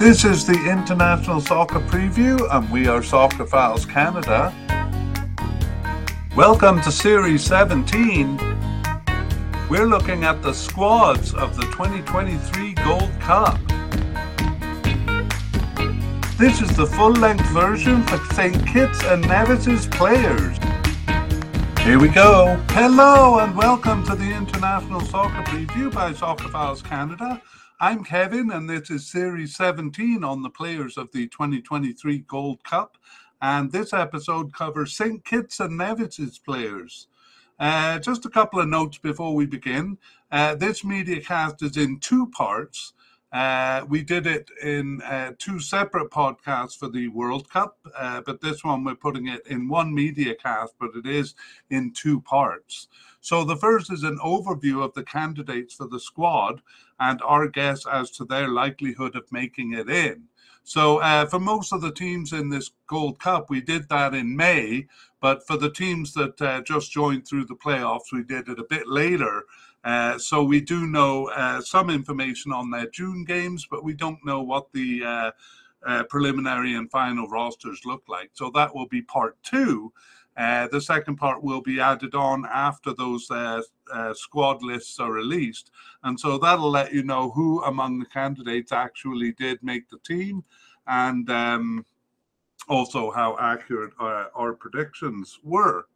This is the International Soccer Preview, and we are Soccerphiles Canada. Welcome to Series 17. We're looking at the squads of the 2023 Gold Cup. This is the full length version for St. Kitts and Nevis's players. Here we go. Hello and welcome to the International Soccer Preview by Soccerphiles Canada. I'm Kevin, and this is Series 17 on the players of the 2023 Gold Cup. And this episode covers St. Kitts and Nevis's players. Uh, just a couple of notes before we begin. Uh, this media cast is in two parts. Uh, we did it in uh, two separate podcasts for the World Cup, uh, but this one we're putting it in one media cast, but it is in two parts. So the first is an overview of the candidates for the squad and our guess as to their likelihood of making it in. So uh, for most of the teams in this Gold Cup, we did that in May, but for the teams that uh, just joined through the playoffs, we did it a bit later. Uh, so we do know uh, some information on their June games, but we don't know what the uh, uh, preliminary and final rosters look like. So that will be part two. Uh, the second part will be added on after those uh, uh, squad lists are released. And so that'll let you know who among the candidates actually did make the team and um, also how accurate our predictions were.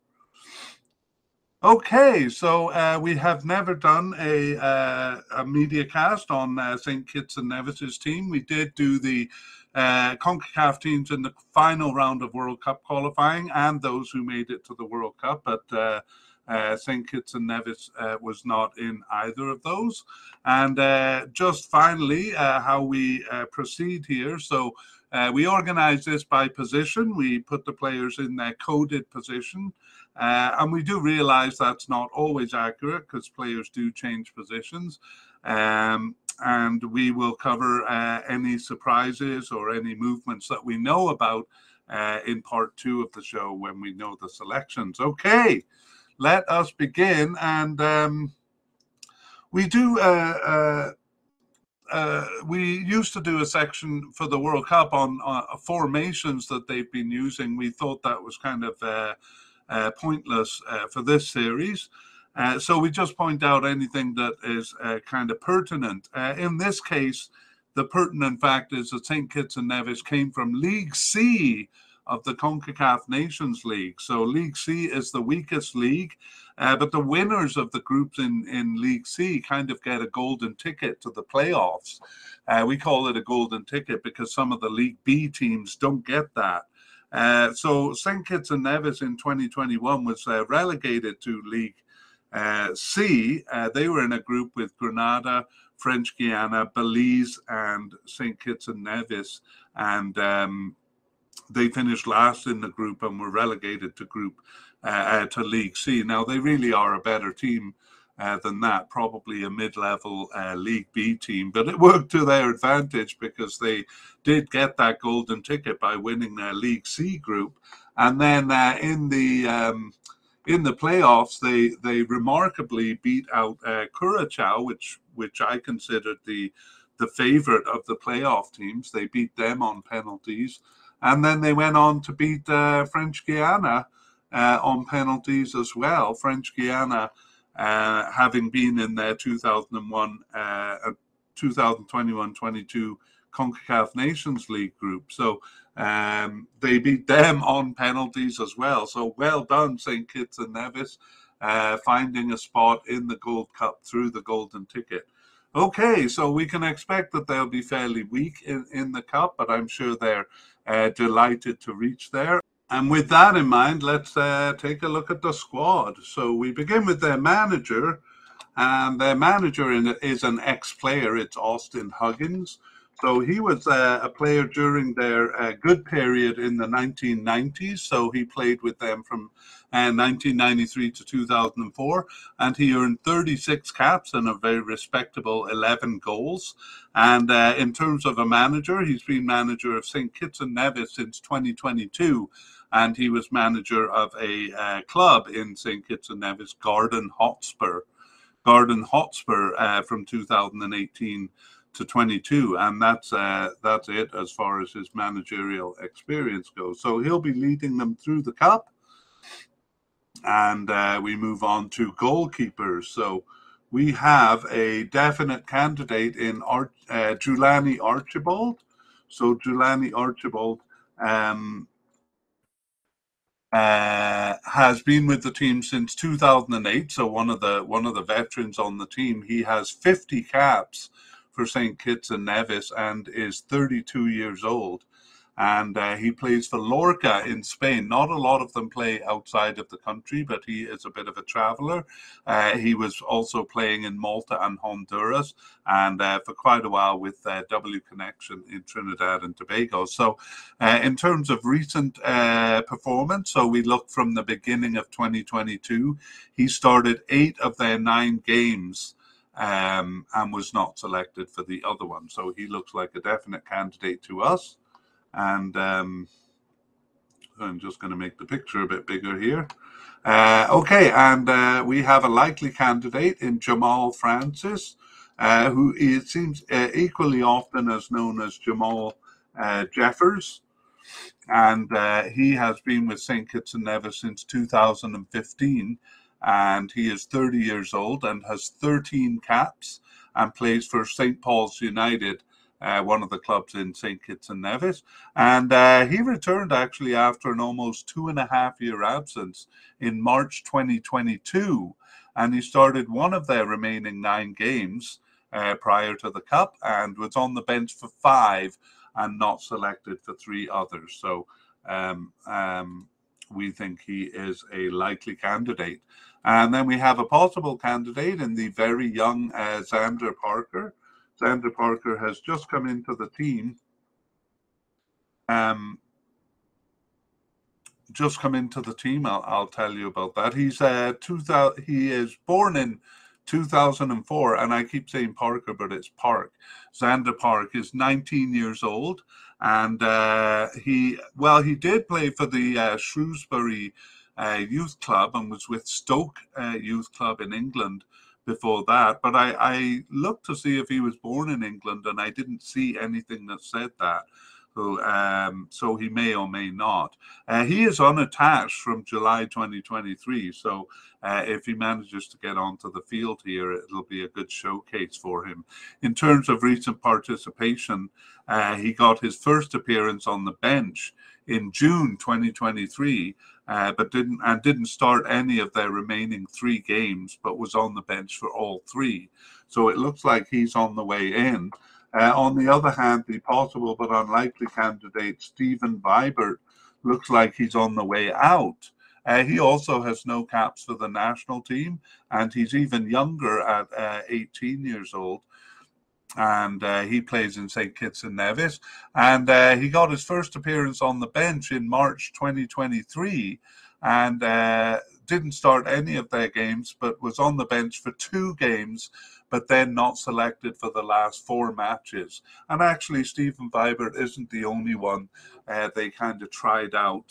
Okay, so uh, we have never done a, uh, a media cast on uh, St. Kitts and Nevis's team. We did do the uh, CONCACAF teams in the final round of World Cup qualifying and those who made it to the World Cup, but uh, uh, St. Kitts and Nevis uh, was not in either of those. And uh, just finally, uh, how we uh, proceed here. So uh, we organize this by position. We put the players in their coded position. And we do realize that's not always accurate because players do change positions. Um, and we will cover uh, any surprises or any movements that we know about uh, in part two of the show when we know the selections. Okay, let us begin. And um, we do. Uh, uh, uh we used to do a section for the World Cup on uh, formations that they've been using. We thought that was kind of pointless for this series. Uh, so we just point out anything that is uh, kind of pertinent. Uh, in this case, the pertinent fact is that St. Kitts and Nevis came from League C of the CONCACAF Nations League. So League C is the weakest league, uh, but the winners of the groups in, in League C kind of get a golden ticket to the playoffs. we call it a golden ticket because some of the League B teams don't get that. Uh, so St. Kitts and Nevis in 2021 was uh, relegated to League uh, C. Uh, they were in a group with Grenada, French Guiana, Belize, and St. Kitts and Nevis. And um, they finished last in the group and were relegated to group uh, to League C. Now they really are a better team uh, than that, probably a mid level uh, League B team. But it worked to their advantage because they did get that golden ticket by winning their League C group. And then uh, in the um, in the playoffs, they they remarkably beat out uh, Curacao, which which I considered the the favorite of the playoff teams. They beat them on penalties, and then they went on to beat uh, French Guiana uh, on penalties as well. French Guiana uh, having been in their 2001, uh, 2021-22 CONCACAF Nations League group. So um, they beat them on penalties as well. So well done, St. Kitts and Nevis, uh, finding a spot in the Gold Cup through the golden ticket. Okay, so we can expect that they'll be fairly weak in, in the cup, but I'm sure they're uh, delighted to reach there. And with that in mind, let's uh, take a look at the squad. So we begin with their manager, and their manager is an ex player. It's Austin Huggins. So he was uh, a player during their uh, good period in the 1990s. So he played with them from 1993 uh, to 2004, and he earned 36 caps and a very respectable 11 goals. And uh, in terms of a manager, he's been manager of St. Kitts and Nevis since 2022 and he was manager of a uh, club in St. Kitts and Nevis, Garden Hotspur. Garden Hotspur uh, from 2018 to 22, and that's uh, that's it as far as his managerial experience goes. So he'll be leading them through the cup, and uh, we move on to goalkeepers. So we have a definite candidate in Ar- uh, Julani Archibald. So Julani Archibald um, uh, has been with the team since 2008. So one of the one of the veterans on the team. He has 50 caps for St. Kitts and Nevis and is 32 years old and uh, he plays for Lorca in Spain. Not a lot of them play outside of the country, but he is a bit of a traveler. Uh, he was also playing in Malta and Honduras, and uh, for quite a while with uh, W Connection in Trinidad and Tobago. So, uh, in terms of recent uh, performance, so we look from the beginning of 2022, he started eight of their nine games. Um, and was not selected for the other one. So he looks like a definite candidate to us. And um, I'm just going to make the picture a bit bigger here. Uh, okay, and uh, we have a likely candidate in Jamal Francis, uh, who it seems uh, equally often as known as Jamal uh, Jeffers. And uh, he has been with St. Kitts and Nevis since 2015. And he is 30 years old and has 13 caps and plays for St. Paul's United uh, one of the clubs in St. Kitts and Nevis. And uh, he returned actually after an almost two and a half year absence in March 2022. And he started one of their remaining nine games uh, prior to the Cup and was on the bench for five and not selected for three others. So um, um, we think he is a likely candidate. And then we have a possible candidate in the very young uh, Xander Parker, Xander Parker has just come into the team. Um, just come into the team. I'll, I'll tell you about that. He's uh, 2000, he is born in 2004, and I keep saying Parker, but it's Park. Xander Park is 19 years old, and uh, he well, he did play for the uh, Shrewsbury Youth Club and was with Stoke uh, Youth Club in England before that. But I, I looked to see if he was born in England, and I didn't see anything that said that. So, um, so he may or may not. Uh, he is unattached from July 2023. So uh, if he manages to get onto the field here, it'll be a good showcase for him. In terms of recent participation, uh, he got his first appearance on the bench in June 2023 uh, but didn't and didn't start any of their remaining three games, but was on the bench for all three. So it looks like he's on the way in. Uh, on the other hand, the possible but unlikely candidate Stephen Vibert looks like he's on the way out. Uh, he also has no caps for the national team, and he's even younger at uh, 18 years old and uh, he plays in St. Kitts and Nevis. And uh, he got his first appearance on the bench in March 2023 and uh, didn't start any of their games, but was on the bench for two games, but then not selected for the last four matches. And actually, Stephen Vibert isn't the only one uh, they kind of tried out.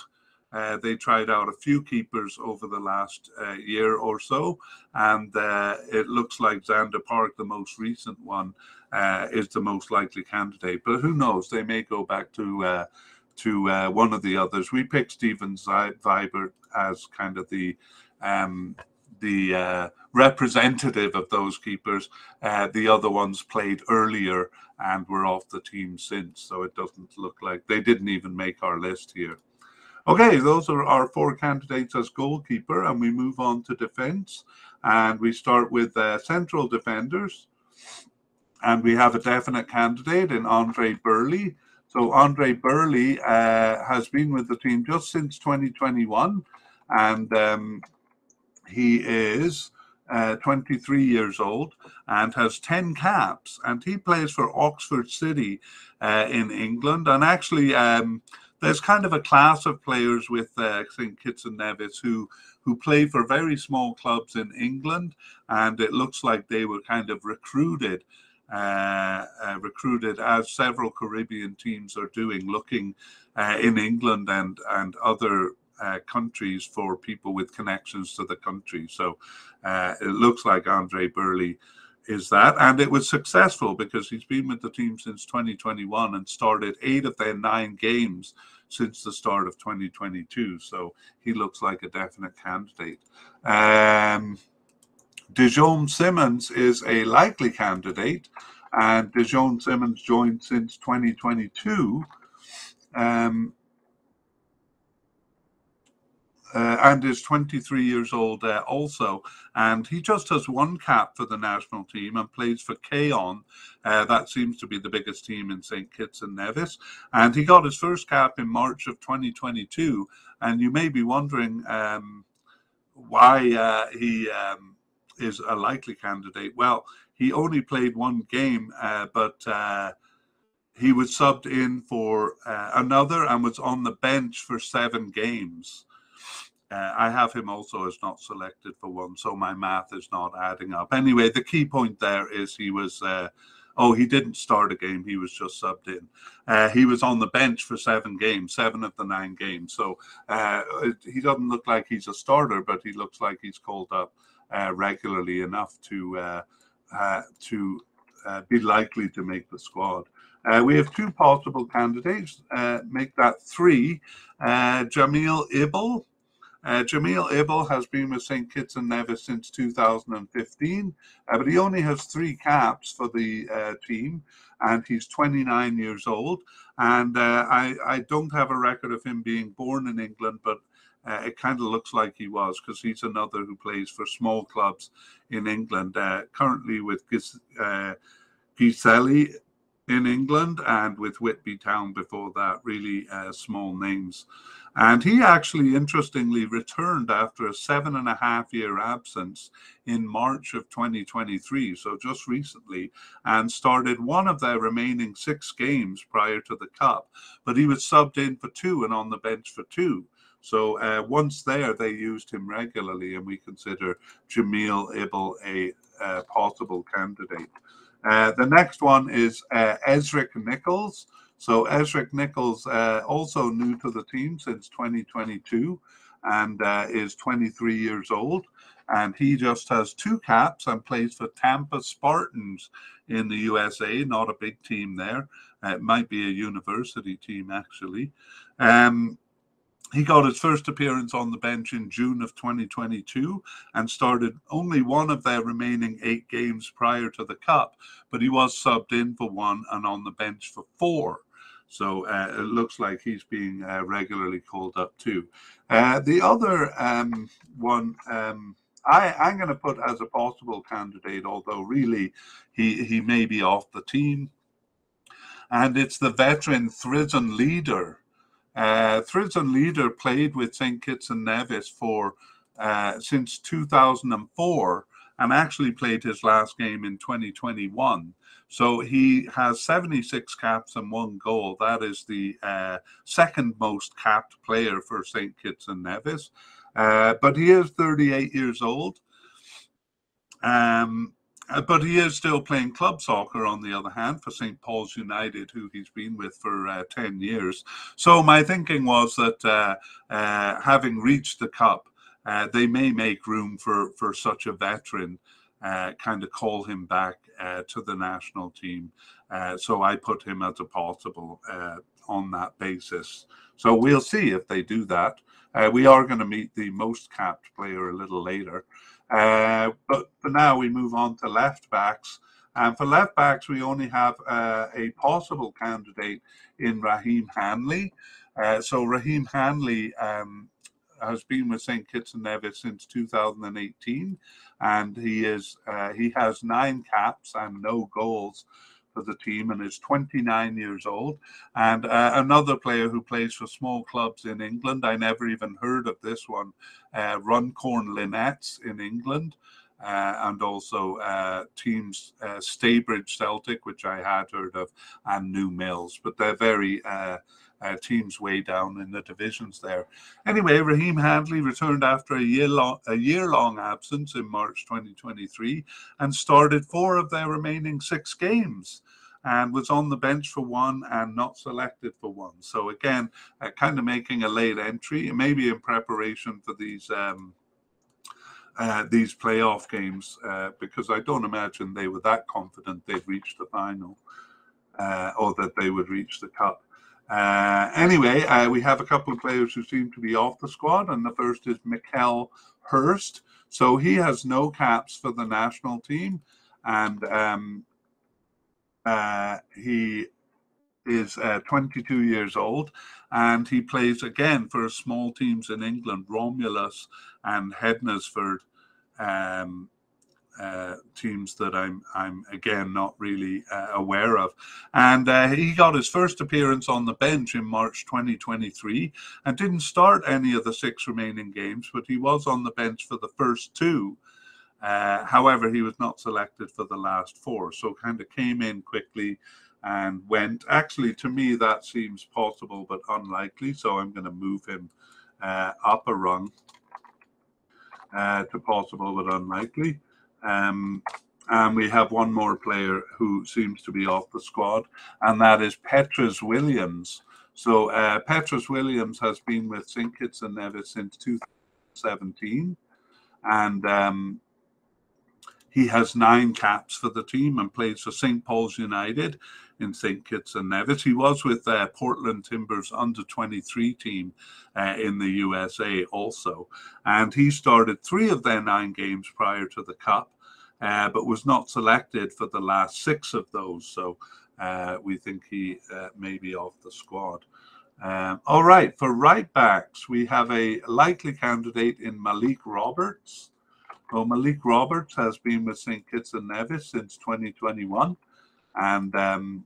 Uh, they tried out a few keepers over the last uh, year or so, and uh, it looks like Xander Park, the most recent one, uh, is the most likely candidate. But who knows? They may go back to uh, to uh, one of the others. We picked Steven Vibert as kind of the um, the uh, representative of those keepers. Uh, the other ones played earlier and were off the team since, so it doesn't look like they didn't even make our list here. Okay, those are our four candidates as goalkeeper, and we move on to defense. And we start with uh, central defenders and we have a definite candidate in Andre Burley. So Andre Burley uh, has been with the team just since 2021, and um, he is uh, 23 years old and has 10 caps, and he plays for Oxford City uh, in England. And actually, um, there's kind of a class of players with uh, St Kitts and Nevis who who play for very small clubs in England, and it looks like they were kind of recruited uh, uh, recruited, as several Caribbean teams are doing, looking uh, in England and and other uh, countries for people with connections to the country. So uh, it looks like Andre Burley is that, and it was successful because he's been with the team since 2021 and started eight of their nine games since the start of 2022. So he looks like a definite candidate. Um, Dijon Simmons is a likely candidate, and Dijon Simmons joined since 2022. Um, uh, and is 23 years old uh, also. And he just has one cap for the national team and plays for Cayon. Uh, that seems to be the biggest team in St. Kitts and Nevis. And he got his first cap in March of 2022. And you may be wondering um, why uh, he um, is a likely candidate. Well, he only played one game, uh, but uh, he was subbed in for another and was on the bench for seven games. Uh, I have him also as not selected for one, so my math is not adding up. Anyway, the key point there is he was. Uh, oh, he didn't start a game; he was just subbed in. Uh, he was on the bench for seven games, seven of the nine games. So uh, he doesn't look like he's a starter, but he looks like he's called up uh, regularly enough to uh, to be likely to make the squad. we have two possible candidates. make that three. Jamil Ibble uh, Jamil Ibble has been with St. Kitts and Nevis since 2015, uh, but he only has three caps for the uh, team, and he's 29 years old. And uh, I, I don't have a record of him being born in England, but uh, it kind of looks like he was because he's another who plays for small clubs in England, uh, currently with Gis- Guiseley in England and with Whitby Town before that, really small names. And he actually, interestingly, returned after a seven and a half year absence in March of 2023, so just recently, and started one of their remaining six games prior to the Cup. But he was subbed in for two and on the bench for two. So uh, once there, they used him regularly, and we consider Jamil Ibble a uh, possible candidate. Uh, the next one is uh, Ezric Nichols. So Ezric Nichols, uh, also new to the team since 2022 and uh, is 23 years old. And he just has two caps and plays for Tampa Spartans in the USA, not a big team there. Uh, it might be a university team, actually. Um, he got his first appearance on the bench in June of 2022 and started only one of their remaining eight games prior to the Cup, but he was subbed in for one and on the bench for four. So uh, it looks like he's being uh, regularly called up too. Uh, the other um, one um, I, I'm going to put as a possible candidate, although really he, he may be off the team, and it's the veteran Thrizen Leader. Uh, Thrizen Leader played with St. Kitts and Nevis for uh, since 2004 and actually played his last game in 2021. So he has 76 caps and one goal. That is the uh, second most capped player for St. Kitts and Nevis. Uh, but he is 38 years old. Um, but he is still playing club soccer, on the other hand, for St. Paul's United, who he's been with for uh, 10 years. So my thinking was that uh, uh having reached the cup, uh, they may make room for, for such a veteran uh, kind of call him back uh, to the national team. Uh, so I put him as a possible uh, on that basis. So we'll see if they do that. Uh, we are going to meet the most capped player a little later. Uh, but for now, we move on to left backs. And for left backs, we only have a possible candidate in Raheem Hanley. so Raheem Hanley um, has been with St. Kitts and Nevis since 2018 and he is uh, he has nine caps and no goals for the team and is 29 years old. And uh, another player who plays for small clubs in England, I never even heard of this one, uh, Runcorn Linnets in England. Uh, and also uh, teams uh, Stalybridge Celtic, which I had heard of, and New Mills, but they're very uh, teams way down in the divisions there. Anyway, Raheem Hanley returned after a year long a year long absence in March 2023 and started four of their remaining six games and was on the bench for one and not selected for one. So again, uh, kind of making a late entry, maybe in preparation for these um, uh, these playoff games uh, because I don't imagine they were that confident they'd reach the final uh, or that they would reach the cup. Uh, anyway, uh, we have a couple of players who seem to be off the squad, and the first is Mikel Hurst. So he has no caps for the national team, and um, uh, he is uh, 22 years old, and he plays again for small teams in England, Romulus and Hednesford. Um, uh, teams that I'm I'm again not really uh, aware of. And uh, he got his first appearance on the bench in March 2023 and didn't start any of the six remaining games, but he was on the bench for the first two. Uh, however, he was not selected for the last four, so kind of came in quickly and went. Actually, to me, that seems possible but unlikely, so I'm going to move him uh, up a rung. Uh, to possible but unlikely. Um, and we have one more player who seems to be off the squad, and that is Petrus Williams. So uh, Petrus Williams has been with St. Kitts and Nevis since 2017, and um, he has nine caps for the team and plays for St. Paul's United in St. Kitts and Nevis. He was with uh, Portland Timbers under 23 team uh, in the USA also. And he started three of their nine games prior to the Cup, uh, but was not selected for the last six of those. So uh, we think he uh, may be off the squad. Um, all right, for right backs, we have a likely candidate in Malik Roberts. Well, Malik Roberts has been with St. Kitts and Nevis since 2021 and um,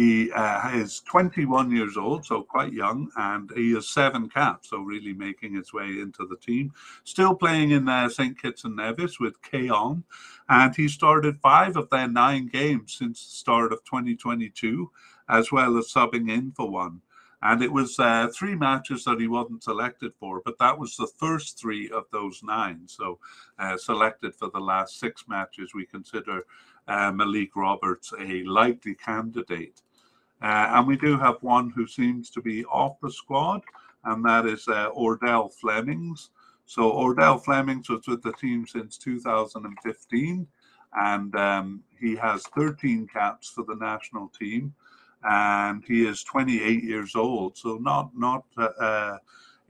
he uh, is 21 years old, so quite young, and he has seven caps, so really making his way into the team. Still playing in uh, St. Kitts and Nevis with Cayon, and he started five of their nine games since the start of 2022, as well as subbing in for one. And it was uh, three matches that he wasn't selected for, but that was the first three of those nine. So, uh, selected for the last six matches, we consider uh, Malik Roberts a likely candidate. Uh, and we do have one who seems to be off the squad, and that is uh, Ordell Flemings. So Ordell Flemings was with the team since 2015, and um, he has 13 caps for the national team, and he is 28 years old, so not not uh, uh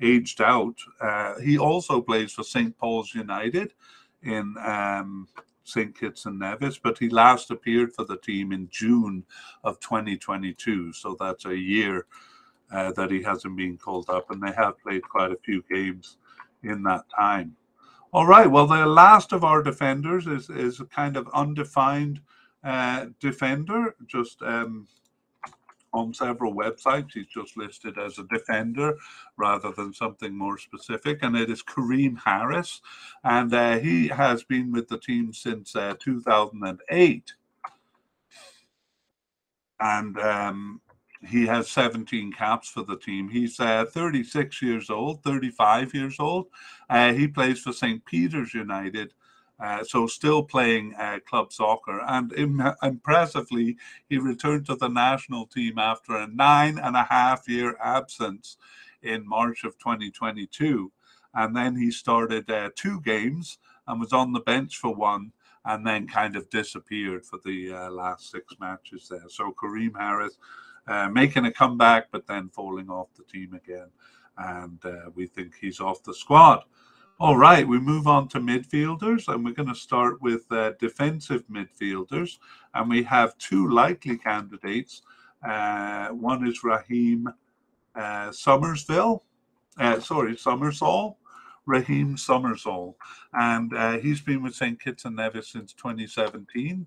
aged out. Uh, he also plays for St. Paul's United in um, St. Kitts and Nevis, but he last appeared for the team in June of 2022. So that's a year uh, that he hasn't been called up, and they have played quite a few games in that time. All right, well, the last of our defenders is, is a kind of undefined uh, defender, just um, on several websites. He's just listed as a defender rather than something more specific, and it is Kareem Harris, and uh, he has been with the team since uh, 2008, and um, he has 17 caps for the team. He's uh, 36 years old, 35 years old. Uh, he plays for St. Peter's United uh, so still playing uh, club soccer. And Im- impressively, he returned to the national team after a nine and a half year absence in March of 2022. And then he started uh, two games and was on the bench for one and then kind of disappeared for the uh, last six matches there. So Kareem Harris uh, making a comeback, but then falling off the team again. And we think he's off the squad. All right, we move on to midfielders, and we're going to start with uh, defensive midfielders. And we have two likely candidates. Uh, one is Raheem uh, Summersville, uh, sorry, Somersall, Raheem Somersall. And uh, he's been with St. Kitts and Nevis since 2017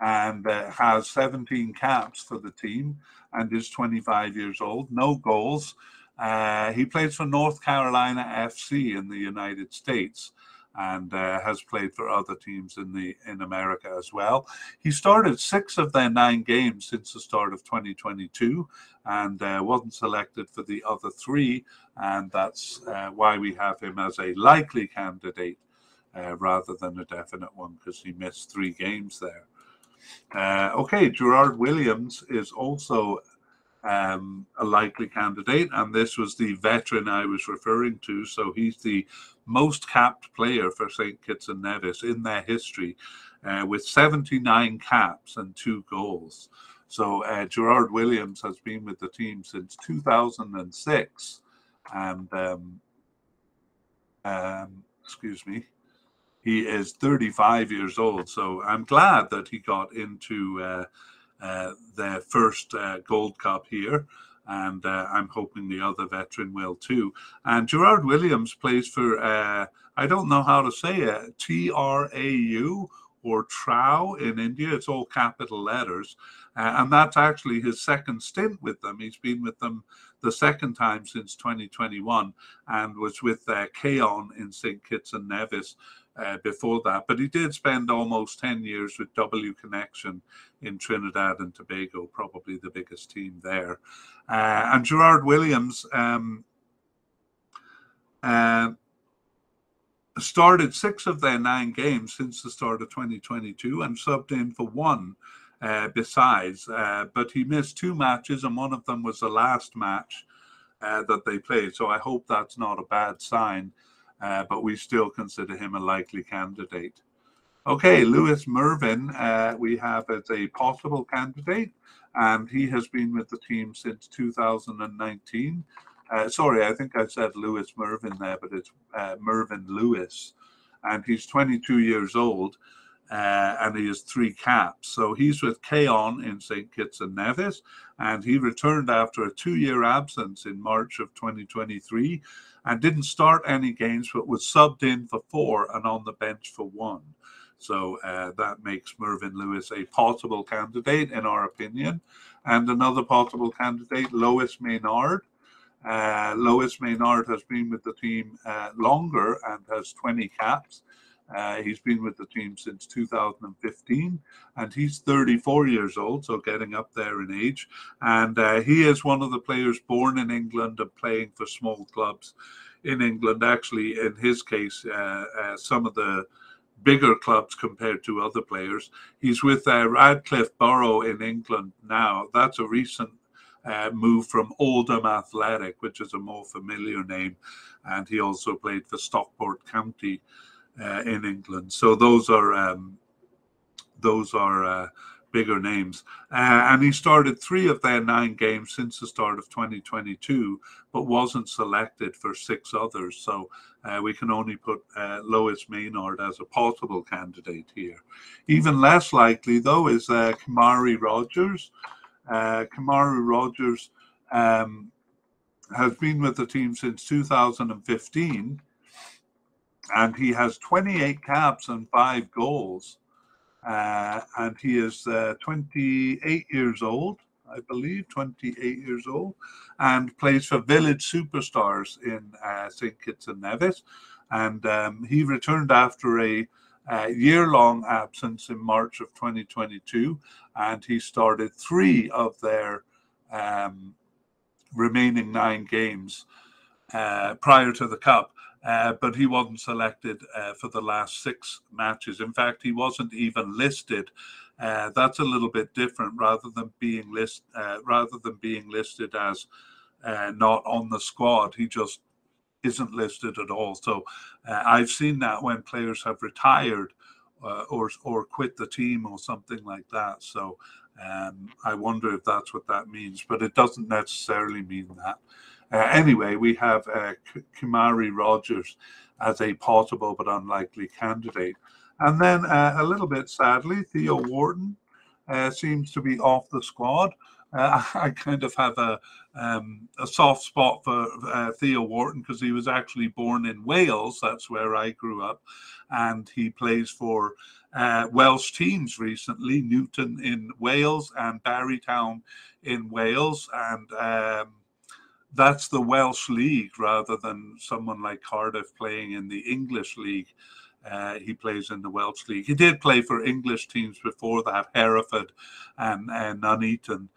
and has 17 caps for the team and is 25 years old. No goals. Uh, he plays for North Carolina FC in the United States and uh, has played for other teams in the in America as well. He started six of their nine games since the start of 2022 and uh, wasn't selected for the other three, and that's uh, why we have him as a likely candidate uh, rather than a definite one because he missed three games there. Uh, okay, Gerard Williams is also um, a likely candidate, and this was the veteran I was referring to. So he's the most capped player for St. Kitts and Nevis in their history, uh, with 79 caps and two goals. So uh, Gerard Williams has been with the team since 2006, and um, um, excuse me, he is 35 years old. So I'm glad that he got into uh, their first uh, Gold Cup here. And uh, I'm hoping the other veteran will too. And Gerard Williams plays for, uh, I don't know how to say it, T R A U or Trow in India. It's all capital letters. Uh, and that's actually his second stint with them. He's been with them the second time since 2021 and was with uh, Cayon in St. Kitts and Nevis uh, before that. But he did spend almost 10 years with W Connection in Trinidad and Tobago, probably the biggest team there. Uh, and Gerard Williams um, uh, started six of their nine games since the start of 2022 and subbed in for one. Uh, besides, uh, but he missed two matches, and one of them was the last match uh, that they played. So I hope that's not a bad sign uh, but we still consider him a likely candidate. Okay, Lewis Mervin, uh, we have as a possible candidate, and he has been with the team since 2019. Uh, sorry, I think I said Lewis Mervin there, but it's uh, Mervyn Lewis, and he's 22 years old. Uh, and he has three caps. So he's with Cayon in St. Kitts and Nevis, and he returned after a two year absence in March of 2023 and didn't start any games, but was subbed in for four and on the bench for one. So uh, that makes Mervyn Lewis a possible candidate, in our opinion. And another possible candidate, Lois Maynard. Uh, Lois Maynard has been with the team uh, longer and has 20 caps. Uh, he's been with the team since 2015 and he's 34 years old, so getting up there in age. And uh, he is one of the players born in England and playing for small clubs in England. Actually, in his case, uh, uh some of the bigger clubs compared to other players. He's with uh, Radcliffe Borough in England now. That's a recent uh, move from Oldham Athletic, which is a more familiar name. And he also played for Stockport County uh, in England. So those are um, those are uh, bigger names. Uh, and he started three of their nine games since the start of 2022, but wasn't selected for six others. So uh, we can only put uh, Lois Maynard as a possible candidate here. Even less likely, though, is uh, Kamari Rogers. Uh, Kamari Rogers um, has been with the team since 2015 and he has 28 caps and five goals. Uh, and he is uh, 28 years old, I believe, 28 years old, and plays for Village Superstars in uh, St. Kitts and Nevis. And um, he returned after a year long absence in March of 2022, and he started three of their um, remaining nine games uh, prior to the Cup. Uh, but he wasn't selected uh, for the last six matches. In fact, he wasn't even listed. Uh, that's a little bit different, rather than being list, uh, rather than being listed as uh, not on the squad. He just isn't listed at all. So I've seen that when players have retired or or quit the team or something like that. So um, I wonder if that's what that means, but it doesn't necessarily mean that. Uh, anyway, we have uh, Kamari Rogers as a possible but unlikely candidate. And then uh, a little bit sadly, Theo Wharton uh, seems to be off the squad. Uh, I kind of have a um, a soft spot for uh, Theo Wharton because he was actually born in Wales. That's where I grew up, and he plays for Welsh teams recently: Newtown in Wales and Barry Town in Wales, and um, that's the Welsh league rather than someone like Cardiff playing in the English league. Uh, he plays in the Welsh league. He did play for English teams before that, Hereford and, and Nuneaton.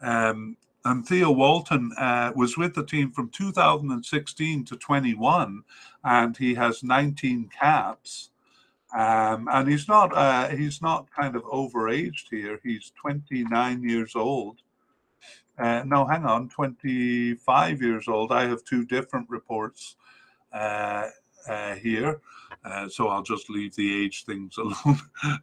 Um, and Theo Wharton uh, was with the team from 2016 to 21, and he has 19 caps. Um, and he's not uh, he's not kind of overaged here. He's 29 years old, Uh, no, hang on, 25 years old. I have two different reports uh, uh, here. Uh, so I'll just leave the age things alone,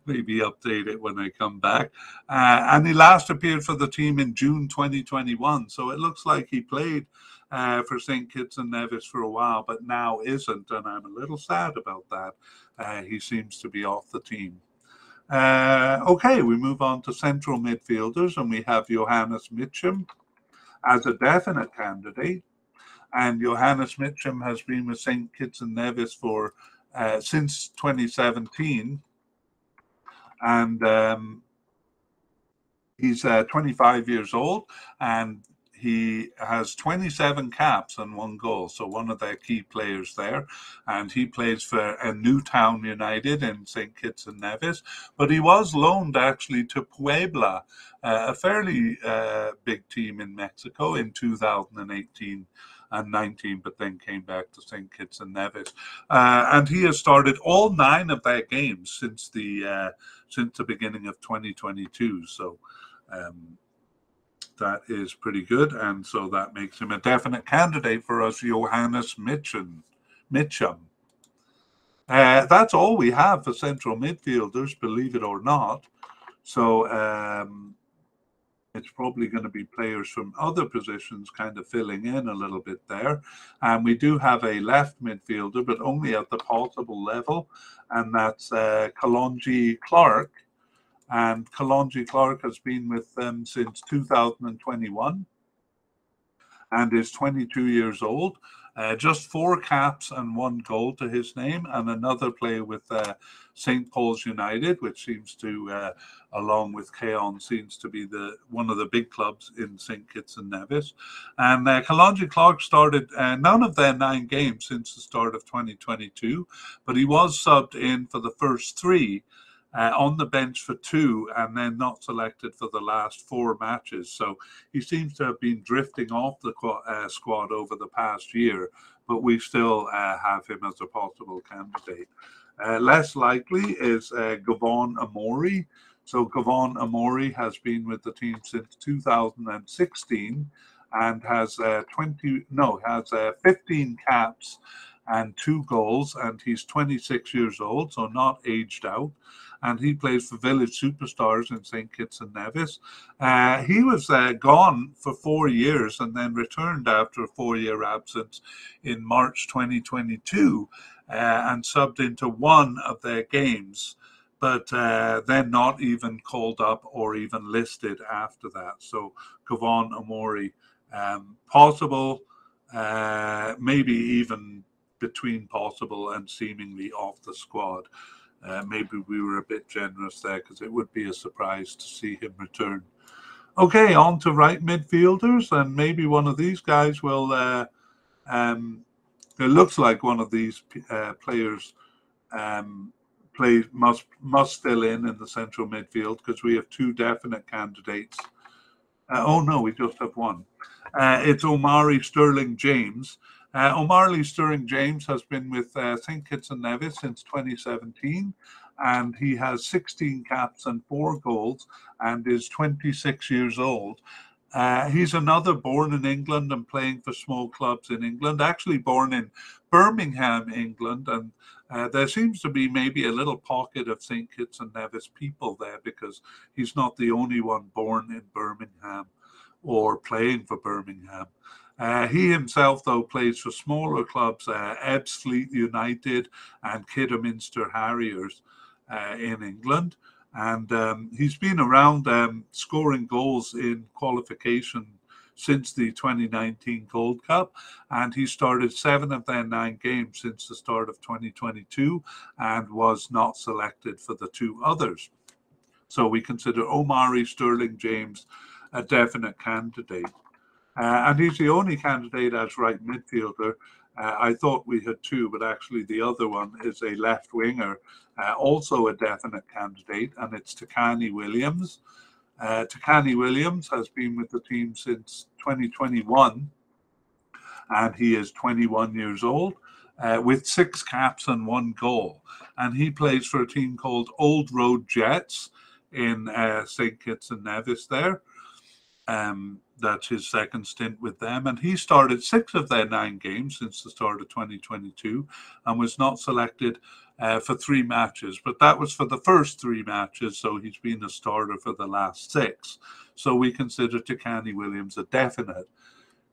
maybe update it when I come back. Uh, and he last appeared for the team in June 2021. So it looks like he played uh, for St. Kitts and Nevis for a while, but now isn't. And I'm a little sad about that. He seems to be off the team. Uh, okay, we move on to central midfielders, and we have Johannes Mitchum as a definite candidate. And Johannes Mitchum has been with St. Kitts and Nevis for uh, since 2017, and um, he's uh, 25 years old, and he has 27 caps and one goal, so one of their key players there. And he plays for a Newtown United in St. Kitts and Nevis. But he was loaned actually to Puebla, uh, a fairly uh, big team in Mexico in 2018 and 19, but then came back to St. Kitts and Nevis. Uh, and he has started all nine of their games since the uh, since the beginning of 2022. So um, that is pretty good, and so that makes him a definite candidate for us, Johannes Mitchum. Mitchum. Uh, that's all we have for central midfielders, believe it or not. So um, it's probably going to be players from other positions kind of filling in a little bit there. And we do have a left midfielder, but only at the possible level, and that's uh, Kalonji Clark. And Kalonji Clark has been with them since 2021 and is 22 years old. Uh, just four caps and one goal to his name, and another play with uh, St. Paul's United, which seems to, uh, along with Cayon, seems to be the one of the big clubs in St. Kitts and Nevis. And uh, Kalonji Clark started uh, none of their nine games since the start of 2022, but he was subbed in for the first three uh, on the bench for two and then not selected for the last four matches. So he seems to have been drifting off the uh, squad over the past year, but we still uh, have him as a possible candidate. Uh, less likely is uh, Gavon Amori. So Gavon Amori has been with the team since 2016 and has uh, 20 no has uh, 15 caps and two goals and he's 26 years old so not aged out and he plays for Village Superstars in St. Kitts and Nevis. Uh, he was uh, gone for four years and then returned after a four year absence in March 2022 uh, and subbed into one of their games. But uh, then not even called up or even listed after that. So Kavon Amori, um, possible, uh, maybe even between possible and seemingly off the squad. Uh, maybe we were a bit generous there because it would be a surprise to see him return. Okay, on to right midfielders, and maybe one of these guys will. Uh, um, it looks like one of these uh, players um, must must fill in in the central midfield because we have two definite candidates. Uh, oh no, we just have one. Uh, it's Omari Sterling James. Uh, Omari Sterling James has been with uh, St. Kitts and Nevis since 2017, and he has 16 caps and four goals and is 26 years old. Uh, he's another born in England and playing for small clubs in England, actually born in Birmingham, England. And uh, there seems to be maybe a little pocket of St. Kitts and Nevis people there because he's not the only one born in Birmingham or playing for Birmingham. Uh, he himself, though, plays for smaller clubs, uh, United and Kidderminster Harriers uh, in England. And um, he's been around um, scoring goals in qualification since the 2019 Gold Cup. And he started seven of their nine games since the start of 2022 and was not selected for the two others. So we consider Omari Sterling James a definite candidate. Uh, and he's the only candidate as right midfielder. Uh, I thought we had two, but actually the other one is a left winger, uh, also a definite candidate, and it's Tiquanny Williams. Uh, Tiquanny Williams has been with the team since 2021, and he is 21 years old. Uh, with six caps and one goal. And he plays for a team called Old Road Jets in uh, St. Kitts and Nevis there. Um, that's his second stint with them. And he started six of their nine games since the start of 2022 and was not selected uh, for three matches. But that was for the first three matches. So he's been a starter for the last six. So we consider Tiquanny Williams a definite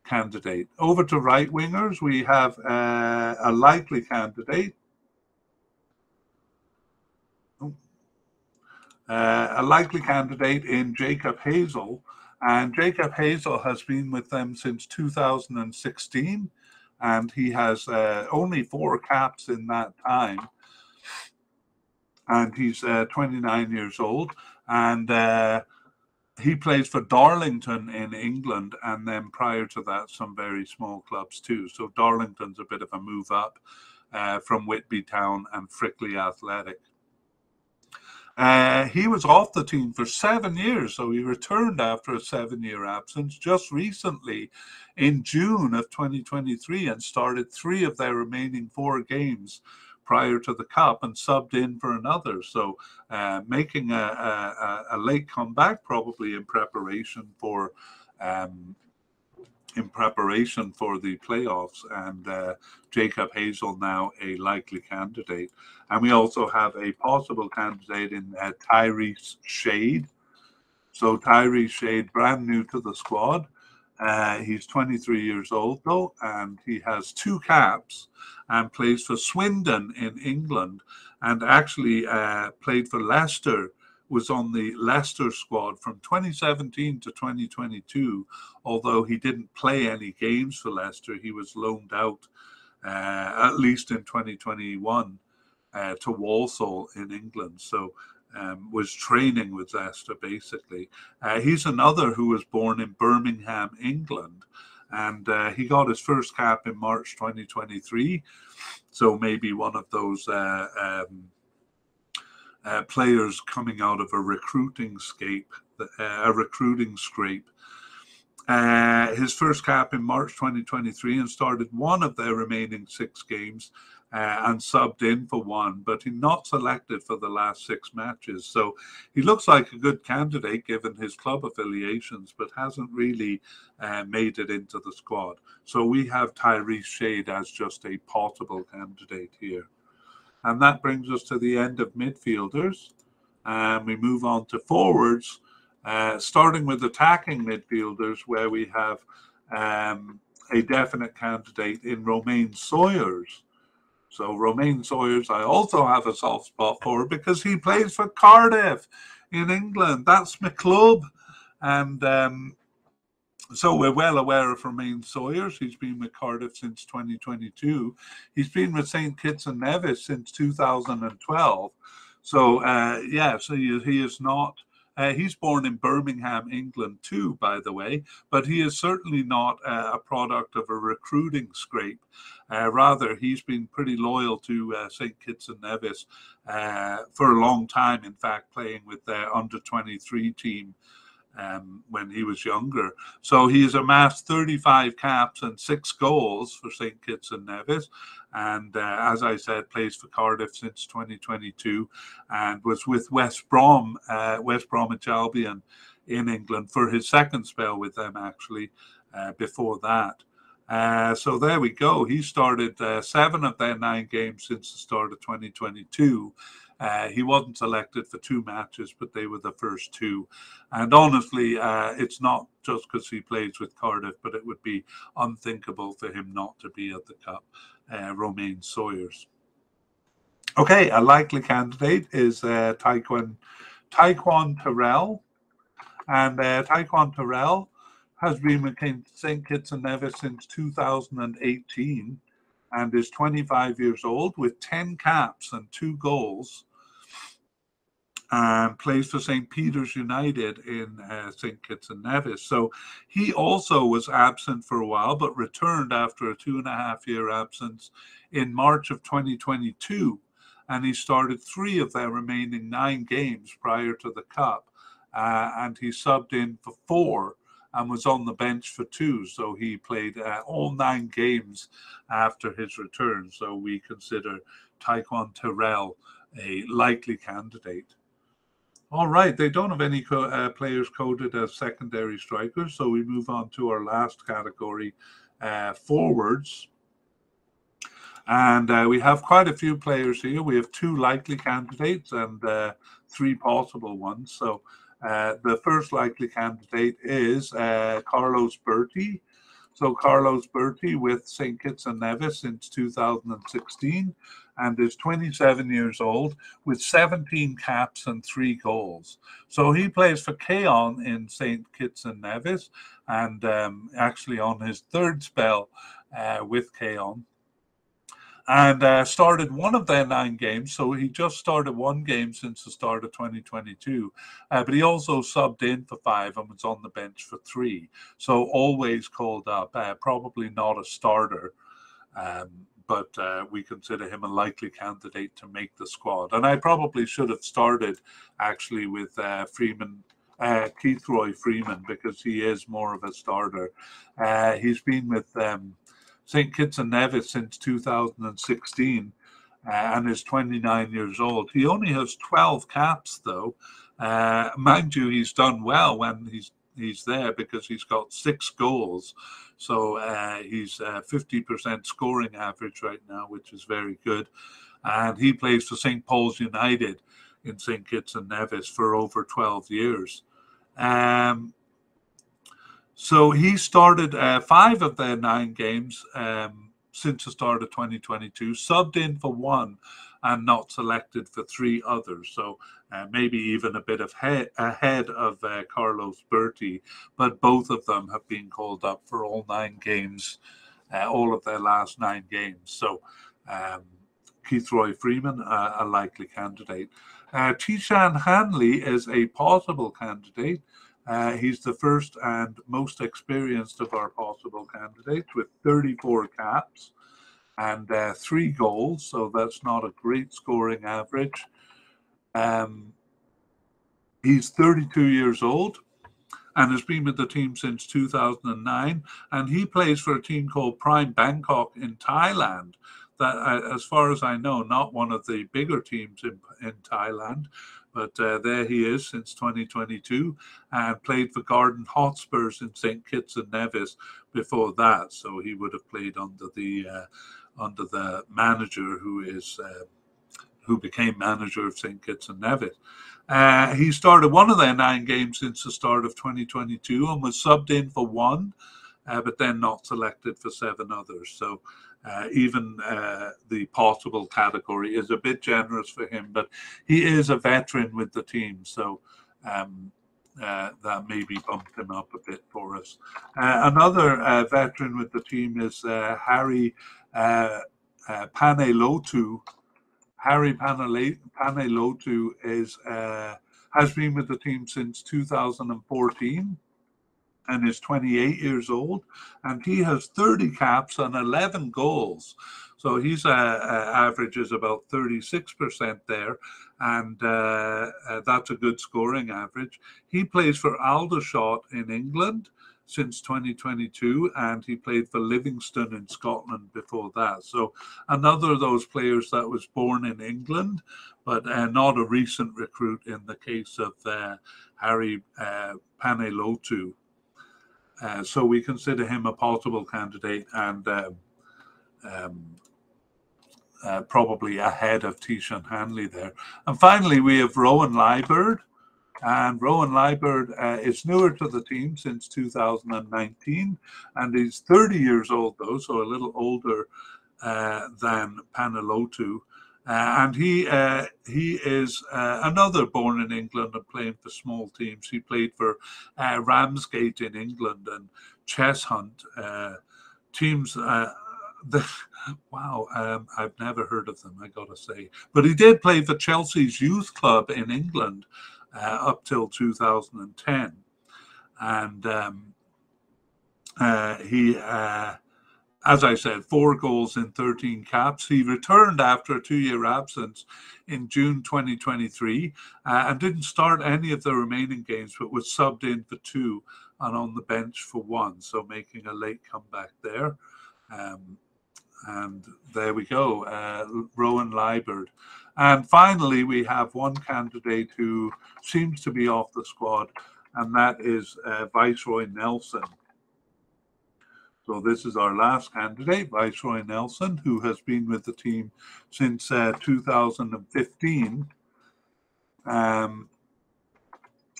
candidate. Over to right wingers, we have uh, a likely candidate. Uh, a likely candidate in Jacob Hazel, and Jacob Hazel has been with them since 2016, and he has uh, only four caps in that time. And he's uh, 29 years old, and uh, he plays for Darlington in England, and then prior to that, some very small clubs too. So Darlington's a bit of a move up uh, from Whitby Town and Frickley Athletic. He was off the team for seven years, so he returned after a seven year absence just recently in June of 2023 and started three of their remaining four games prior to the cup and subbed in for another. So uh, making a, a, a, late comeback, probably in preparation for um, in preparation for the playoffs, and uh, Jacob Hazel now a likely candidate. And we also have a possible candidate in uh, Tyrese Shade. So Tyrese Shade, brand new to the squad. Uh, he's 23 years old though, and he has two caps and plays for Swindon in England, and actually uh, played for Leicester was on the Leicester squad from 2017 to 2022. Although he didn't play any games for Leicester, he was loaned out uh, at least in 2021 uh, to Walsall in England. So um, was training with Leicester basically. Uh, he's another who was born in Birmingham, England, and uh, he got his first cap in March 2023. So maybe one of those uh, um, uh, players coming out of a recruiting scape, uh, a recruiting scrape. Uh, his first cap in March 2023 and started one of their remaining six games uh, and subbed in for one, but he not selected for the last six matches. So he looks like a good candidate given his club affiliations, but hasn't really uh, made it into the squad. So we have Tyrese Shade as just a possible candidate here. And that brings us to the end of midfielders. And we move on to forwards, uh, starting with attacking midfielders, where we have um, a definite candidate in Romaine Sawyers. So Romaine Sawyers, I also have a soft spot for because he plays for Cardiff in England. That's my club. And um, so we're well aware of Romaine Sawyers. He's been with Cardiff since 2022. He's been with St. Kitts and Nevis since 2012. So uh, yeah, so he, he is not. Uh, he's born in Birmingham, England, too, by the way, but he is certainly not uh, a product of a recruiting scrape. Uh, rather, he's been pretty loyal to uh, St. Kitts and Nevis uh, for a long time, in fact, playing with their under 23 team um, when he was younger. So he has amassed 35 caps and six goals for St. Kitts and Nevis. And uh, as I said, plays for Cardiff since 2022 and was with West Brom, uh, West Bromwich Albion in England for his second spell with them, actually, uh, before that. Uh, so there we go. He started uh, seven of their nine games since the start of 2022 uh, he wasn't selected for two matches, but they were the first two. And honestly, uh, it's not just because he plays with Cardiff, but it would be unthinkable for him not to be at the Cup. Uh, Romaine Sawyers. Okay, a likely candidate is uh, Taekwon, Taekwon Terrell. And uh, Taekwon Terrell has been with St. Kitts and Nevis since 2018 and is 25 years old with 10 caps and two goals. And plays for St. Peter's United in uh, St. Kitts and Nevis. So he also was absent for a while, but returned after a two and a half year absence in March of 2022. And he started three of their remaining nine games prior to the Cup. Uh, and he subbed in for four and was on the bench for two. So he played uh, all nine games after his return. So we consider Taekwon Terrell a likely candidate. All right, they don't have any co- uh, players coded as secondary strikers, so we move on to our last category, uh, forwards. And uh, we have quite a few players here. We have two likely candidates and uh, three possible ones. So uh, the first likely candidate is uh, Carlos Bertie. So Carlos Bertie with St. Kitts and Nevis since 2016 and is 27 years old with 17 caps and three goals. So he plays for Cayon in St. Kitts and Nevis and um, actually on his third spell uh, with Cayon and uh, started one of their nine games. So he just started one game since the start of 2022. Uh, but he also subbed in for five and was on the bench for three. So always called up, uh, probably not a starter. Um, but uh, we consider him a likely candidate to make the squad. And I probably should have started actually with uh, Freeman uh, Keithroy Freeman because he is more of a starter. Uh, he's been with um, St. Kitts and Nevis since 2016 uh, and is 29 years old. He only has 12 caps, though. Uh, mind you, he's done well when he's he's there because he's got six goals. So uh, he's 50% uh, scoring average right now, which is very good. And he plays for St. Paul's United in St. Kitts and Nevis for over 12 years. Um, so he started uh, five of their nine games um, since the start of 2022, subbed in for one and not selected for three others. So uh, maybe even a bit of he- ahead of uh, Carlos Bertie, but both of them have been called up for all nine games, uh, all of their last nine games. So um, Keithroy Freeman, a likely candidate. Uh, Tishan Hanley is a possible candidate. Uh, he's the first and most experienced of our possible candidates with 34 caps and uh, three goals, so that's not a great scoring average. Um, he's 32 years old and has been with the team since 2009, and he plays for a team called Prime Bangkok in Thailand. That, uh, as far as I know, not one of the bigger teams in, in Thailand, but uh, there he is since 2022 and played for Garden Hotspurs in St. Kitts and Nevis before that. So he would have played under the uh, under the manager who is uh, who became manager of St. Kitts and Nevis. Uh, he started one of their nine games since the start of 2022 and was subbed in for one, uh, but then not selected for seven others. So uh, even uh, the possible category is a bit generous for him, but he is a veteran with the team, so um, uh, that maybe bumped him up a bit for us. Uh, another veteran with the team is Harry uh, Panayiotou. Harry Panayiotou is has been with the team since 2014 and is 28 years old, and he has 30 caps and 11 goals. So he's uh, uh, average is about 36% there, and uh, uh, that's a good scoring average. He plays for Aldershot in England since 2022, and he played for Livingston in Scotland before that. So another of those players that was born in England, but uh, not a recent recruit in the case of uh, Harry uh, Panayiotou. Uh, so we consider him a possible candidate and um, um, uh, probably ahead of Tishan Hanley there. And finally, we have Rowan Liburd. And Rowan Liburd uh, is newer to the team since 2019, and he's 30 years old, though, so a little older uh, than Panayiotou. Uh, and he uh, he is uh, another born in England and playing for small teams. He played for uh, Ramsgate in England and Cheshunt uh, teams. Uh, the, wow, um, I've never heard of them. I gotta say, but he did play for Chelsea's youth club in England up till 2010, and um, he as I said, four goals in 13 caps. He returned after a two year absence in June 2023 uh, and didn't start any of the remaining games, but was subbed in for two and on the bench for one. So making a late comeback there. Um, and there we go, uh, Rowan Liburd. And finally, we have one candidate who seems to be off the squad, and that is uh, Vinceroy Nelson. So this is our last candidate, Vinceroy Nelson, who has been with the team since uh, 2015. Um,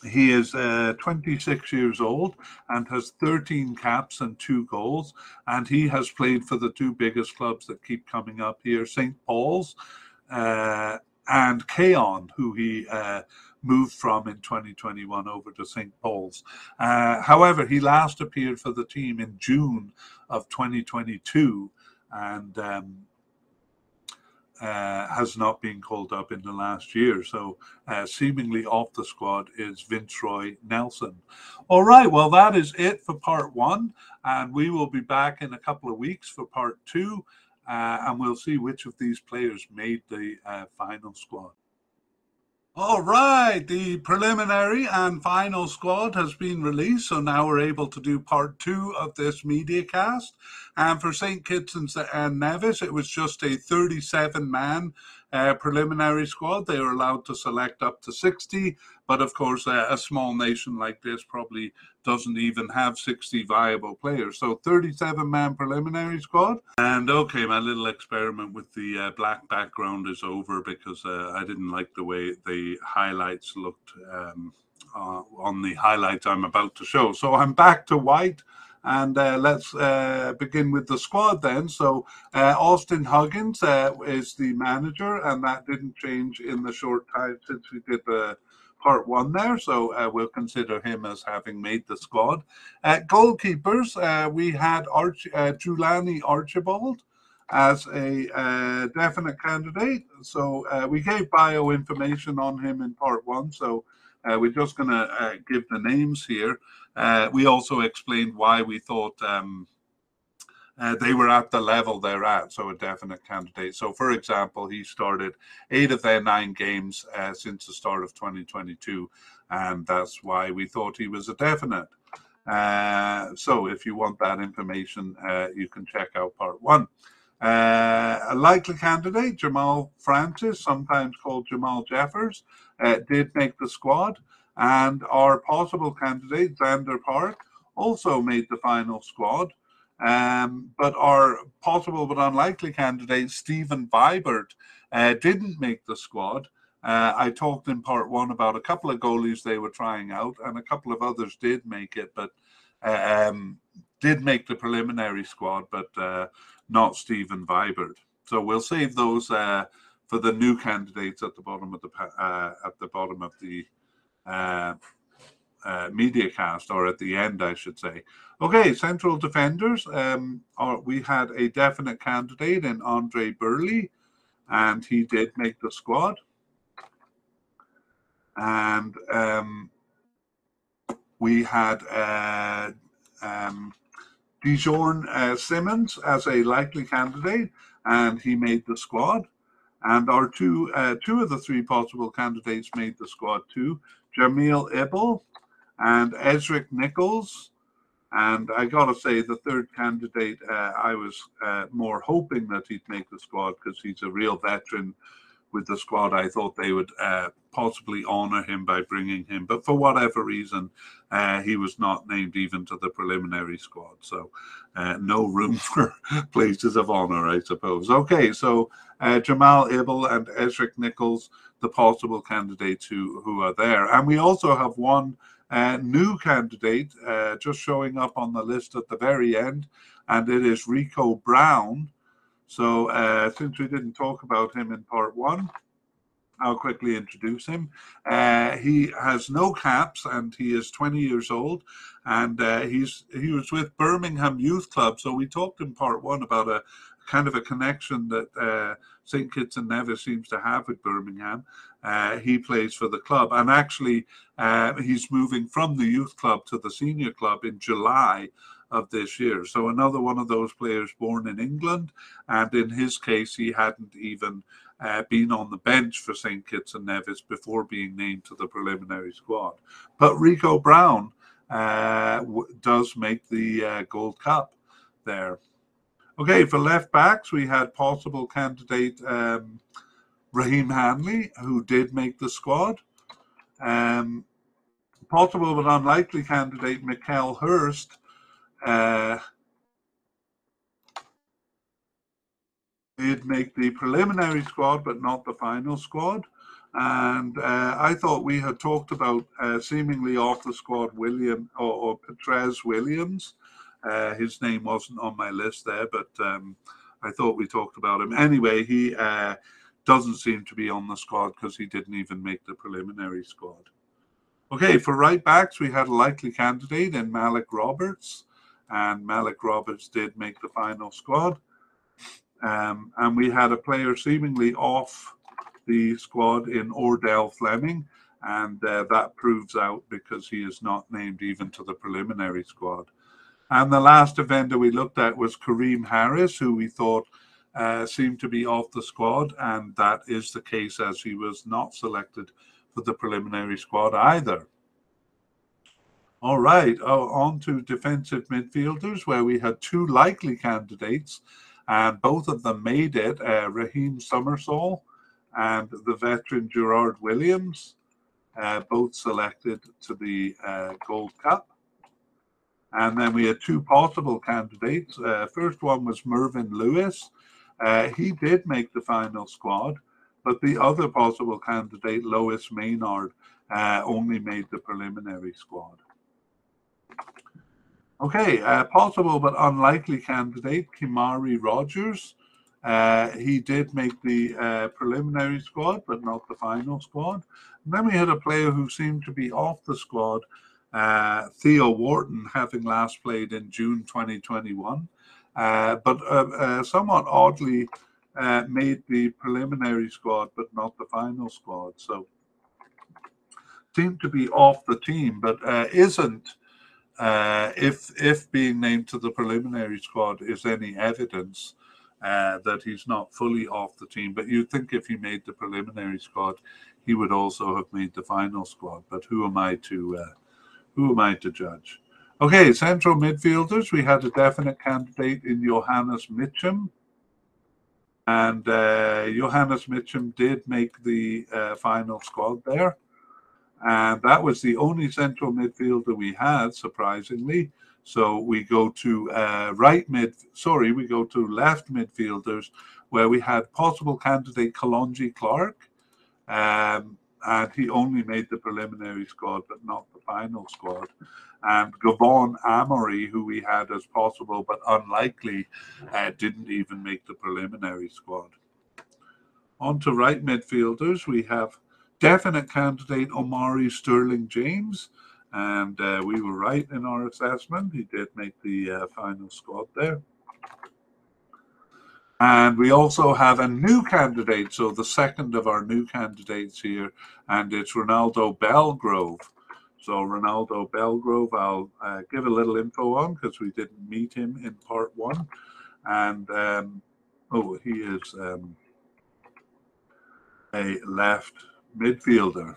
he is uh, 26 years old and has 13 caps and two goals. And he has played for the two biggest clubs that keep coming up here St. Paul's and Cayon, who he uh, moved from in 2021 over to St. Paul's. Uh, however, he last appeared for the team in June of 2022 and um, uh, has not been called up in the last year. So, uh, seemingly off the squad is Vinceroy Nelson. All right, well, that is it for part one. And we will be back in a couple of weeks for part two. Uh, and we'll see which of these players made the uh, final squad. All right, the preliminary and final squad has been released, so now we're able to do part two of this media cast. And for St. Kitts and Nevis, it was just a 37 man uh, preliminary squad. They are allowed to select up to 60, but of course, uh, a small nation like this probably doesn't even have 60 viable players. So 37 man preliminary squad. And okay, my little experiment with the uh, black background is over because uh, I didn't like the way the highlights looked um, uh, on the highlights I'm about to show. So I'm back to white. And uh, let's uh, begin with the squad then. So uh, Austin Huggins uh, is the manager, and that didn't change in the short time since we did the part one there. So uh, we'll consider him as having made the squad. goalkeepers, uh, we had Arch- Archibald as a definite candidate. So we gave bio information on him in part one. So we're just going to give the names here. Uh, we also explained why we thought um, uh, they were at the level they're at, so a definite candidate. So, for example, he started eight of their nine games uh, since the start of 2022, and that's why we thought he was a definite. Uh, so, if you want that information, uh, you can check out part one. Uh, a likely candidate, Jamal Francis, sometimes called Jamal Jeffers, did make the squad. And our possible candidate, Xander Park, also made the final squad. Um, but our possible but unlikely candidate, Stephen Vibert, uh, didn't make the squad. Uh, I talked in part one about a couple of goalies they were trying out, and a couple of others did make it, but uh, um, did make the preliminary squad, but uh, not Stephen Vibert. So we'll save those uh, for the new candidates at the bottom of the uh, at the bottom of the uh, uh, media cast, or at the end, I should say. Okay, central defenders. Um, or we had a definite candidate in Andre Burley, and he did make the squad. And um, we had uh, um, Dijon uh, Simmons as a likely candidate, and he made the squad. And our two uh, two of the three possible candidates made the squad too. Jamil Ibel and Ezric Nichols. And I got to say, the third candidate, uh, I was uh, more hoping that he'd make the squad because he's a real veteran with the squad. I thought they would uh, possibly honor him by bringing him, but for whatever reason, uh, he was not named even to the preliminary squad. So, uh, no room for places of honor, I suppose. Okay, so uh, Jamal Ibel and Ezric Nichols the possible candidates who, who are there. And we also have one uh, new candidate uh, just showing up on the list at the very end, and it is Rico Brown. So, uh, since we didn't talk about him in part one, I'll quickly introduce him. Uh, he has no caps and he is 20 years old, and uh, he's he was with Birmingham Youth Club. So we talked in part one about a kind of a connection that uh, St. Kitts and Nevis seems to have with Birmingham. Uh, he plays for the club, and actually, uh, he's moving from the youth club to the senior club in July of this year. So another one of those players born in England, and in his case, he hadn't even uh, been on the bench for St. Kitts and Nevis before being named to the preliminary squad. But Rico Brown uh, w- does make the uh, Gold Cup there. Okay, for left backs, we had possible candidate um, Raheem Hanley, who did make the squad. Um, possible but unlikely candidate Mikel Hurst. Uh, did make the preliminary squad, but not the final squad. And uh, I thought we had talked about uh, seemingly off the squad William or, or Petrez Williams. Uh, his name wasn't on my list there, but um, I thought we talked about him. Anyway, he uh, doesn't seem to be on the squad because he didn't even make the preliminary squad. Okay, for right backs, we had a likely candidate in Malik Roberts, and Malik Roberts did make the final squad. Um, and we had a player seemingly off the squad in Ordell Fleming, and uh, that proves out because he is not named even to the preliminary squad. And the last defender we looked at was Kareem Harris, who we thought uh, seemed to be off the squad, and that is the case as he was not selected for the preliminary squad either. All right, oh, on to defensive midfielders, where we had two likely candidates, and both of them made it uh, Raheem Somersall and the veteran Gerard Williams, uh, both selected to the uh, Gold Cup. And then we had two possible candidates. Uh, first one was Mervyn Lewis. Uh, he did make the final squad, but the other possible candidate, Lois Maynard, uh, only made the preliminary squad. Okay, uh, possible but unlikely candidate, Kimari Rogers. Uh, he did make the uh, preliminary squad, but not the final squad. And then we had a player who seemed to be off the squad, uh, Theo Wharton, having last played in June 2021, uh, but uh, uh, somewhat oddly made the preliminary squad, but not the final squad. So seemed to be off the team, but isn't. if if being named to the preliminary squad is any evidence, uh, that he's not fully off the team. But you'd think if he made the preliminary squad, he would also have made the final squad. But who am I to uh, who am I to judge? Okay, central midfielders. We had a definite candidate in Johannes Mitchum. And uh, Johannes Mitchum did make the uh, final squad there. And that was the only central midfielder we had, surprisingly. So we go to uh, right mid, sorry, we go to left midfielders where we had possible candidate Kalonji Clark. Um, and he only made the preliminary squad, but not the final squad. And Gavon Amory, who we had as possible but unlikely, uh, didn't even make the preliminary squad. On to right midfielders, we have definite candidate Omari Sterling James and uh, we were right in our assessment. He did make the uh, final squad there. And we also have a new candidate, so the second of our new candidates here, and it's Ronaldo Belgrove. So Ronaldo Belgrove, I'll uh, give a little info on because we didn't meet him in part one. And um, oh, he is um, a left midfielder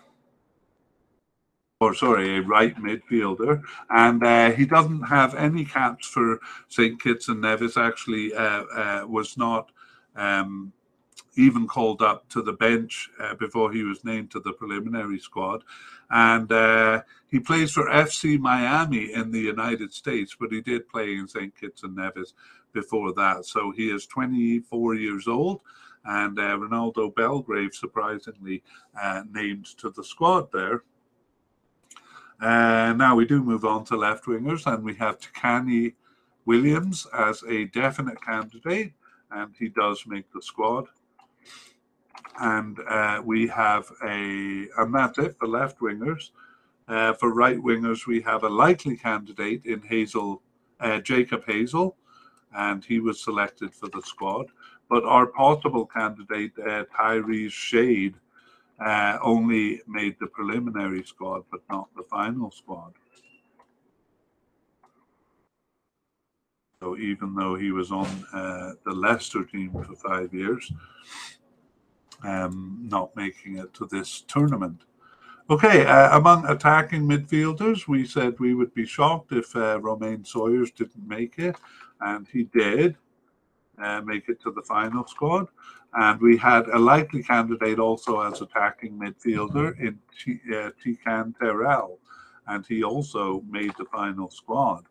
or sorry, a right midfielder, and uh, he doesn't have any caps for St. Kitts and Nevis. Actually, uh, uh, was not um, even called up to the bench uh, before he was named to the preliminary squad, and uh, he plays for FC Miami in the United States, but he did play in St. Kitts and Nevis before that. So he is 24 years old. And uh, Ronaldo Belgrove, surprisingly, named to the squad there. Uh, now we do move on to left wingers, and we have Tiquanny Williams as a definite candidate, and he does make the squad. And uh, we have a, and that's it for left wingers. Uh, for right wingers, we have a likely candidate in Hazel, uh, Jacob Hazel, and he was selected for the squad. But our possible candidate, uh, Tyrese Shade, uh, only made the preliminary squad, but not the final squad. So even though he was on uh, the Leicester team for five years, um, not making it to this tournament. Okay, uh, among attacking midfielders, we said we would be shocked if uh, Romaine Sawyers didn't make it, and he did uh, make it to the final squad. And we had a likely candidate also as attacking midfielder in T- uh, Tikan Terrell, and he also made the final squad.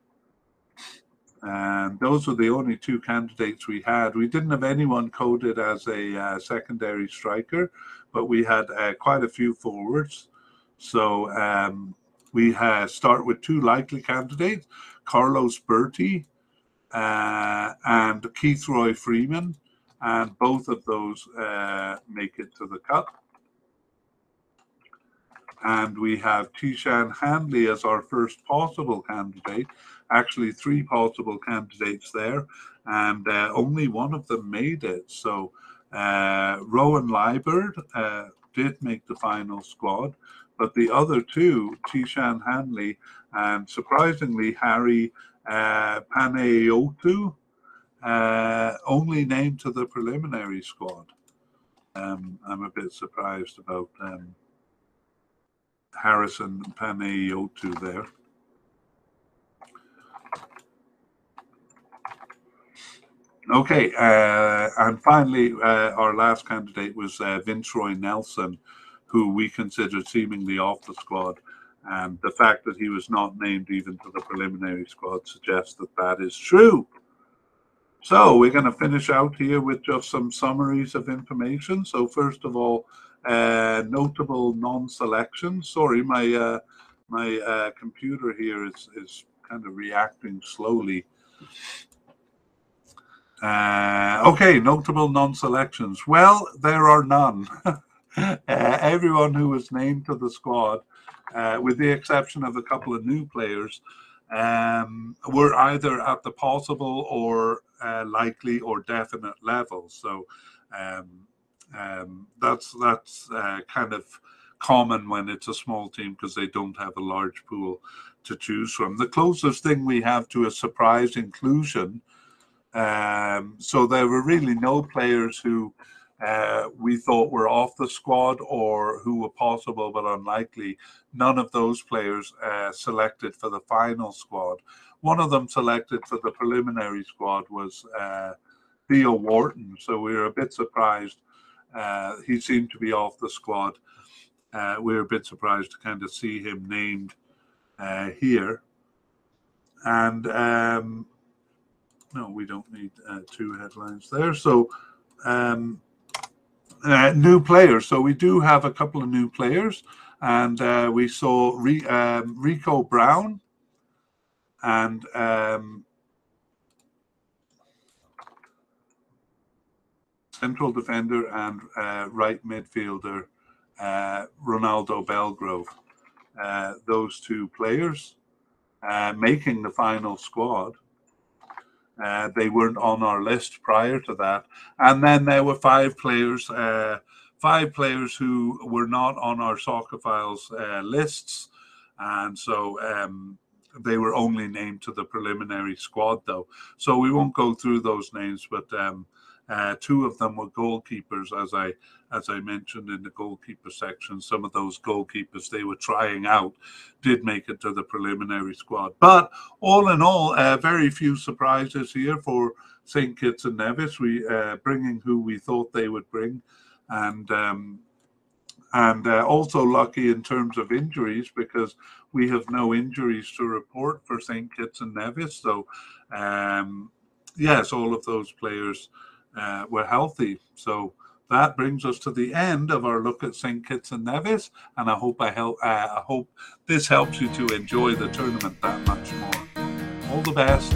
And those were the only two candidates we had. We didn't have anyone coded as a uh, secondary striker, but we had uh, quite a few forwards. So um, we had start with two likely candidates Carlos Bertie uh, and Keithroy Freeman. And both of those uh, make it to the cup. And we have Tishan Hanley as our first possible candidate actually three possible candidates there, and uh, only one of them made it. So uh, Rowan Liburd uh, did make the final squad, but the other two, Tishan Hanley and surprisingly Harry uh, Panayiotou, uh, only named to the preliminary squad. Um, I'm a bit surprised about um, Harrison Panayiotou there. Okay, uh, and finally, uh, our last candidate was uh, Vinceroy Nelson, who we considered seemingly off the squad. And the fact that he was not named even to the preliminary squad suggests that that is true. So we're going to finish out here with just some summaries of information. So first of all, uh, notable non-selections. Sorry, my uh, my uh, computer here is is kind of reacting slowly. Uh, okay, notable non-selections. Well, there are none. uh, everyone who was named to the squad, uh, with the exception of a couple of new players, um, were either at the possible or uh, likely or definite level. So um, um, that's that's uh, kind of common when it's a small team because they don't have a large pool to choose from. The closest thing we have to a surprise inclusion um, so there were really no players who uh, we thought were off the squad or who were possible but unlikely. None of those players uh, selected for the final squad. One of them selected for the preliminary squad was uh, Theo Wharton. So we were a bit surprised. Uh, he seemed to be off the squad. Uh, we were a bit surprised to kind of see him named uh, here. And um, no, we don't need uh, two headlines there. So, um, uh, new players. So we do have a couple of new players, and uh, we saw Re- um, Rico Brown and um, central defender and uh, right midfielder uh, Ronaldo Belgrove. Uh, those two players making the final squad. Uh, they weren't on our list prior to that. And then there were five players, uh, five players who were not on our Soccerphiles uh, lists. And so um, they were only named to the preliminary squad, though. So we won't go through those names, but um, uh, two of them were goalkeepers, as I as I mentioned in the goalkeeper section. Some of those goalkeepers they were trying out did make it to the preliminary squad. But all in all, uh, very few surprises here for St Kitts and Nevis. We uh, bringing who we thought they would bring, and um, and uh, also lucky in terms of injuries because we have no injuries to report for St Kitts and Nevis. So. Um, yes, all of those players uh, were healthy. So that brings us to the end of our look at St. Kitts and Nevis, and I hope I help. Uh, I hope this helps you to enjoy the tournament that much more. All the best.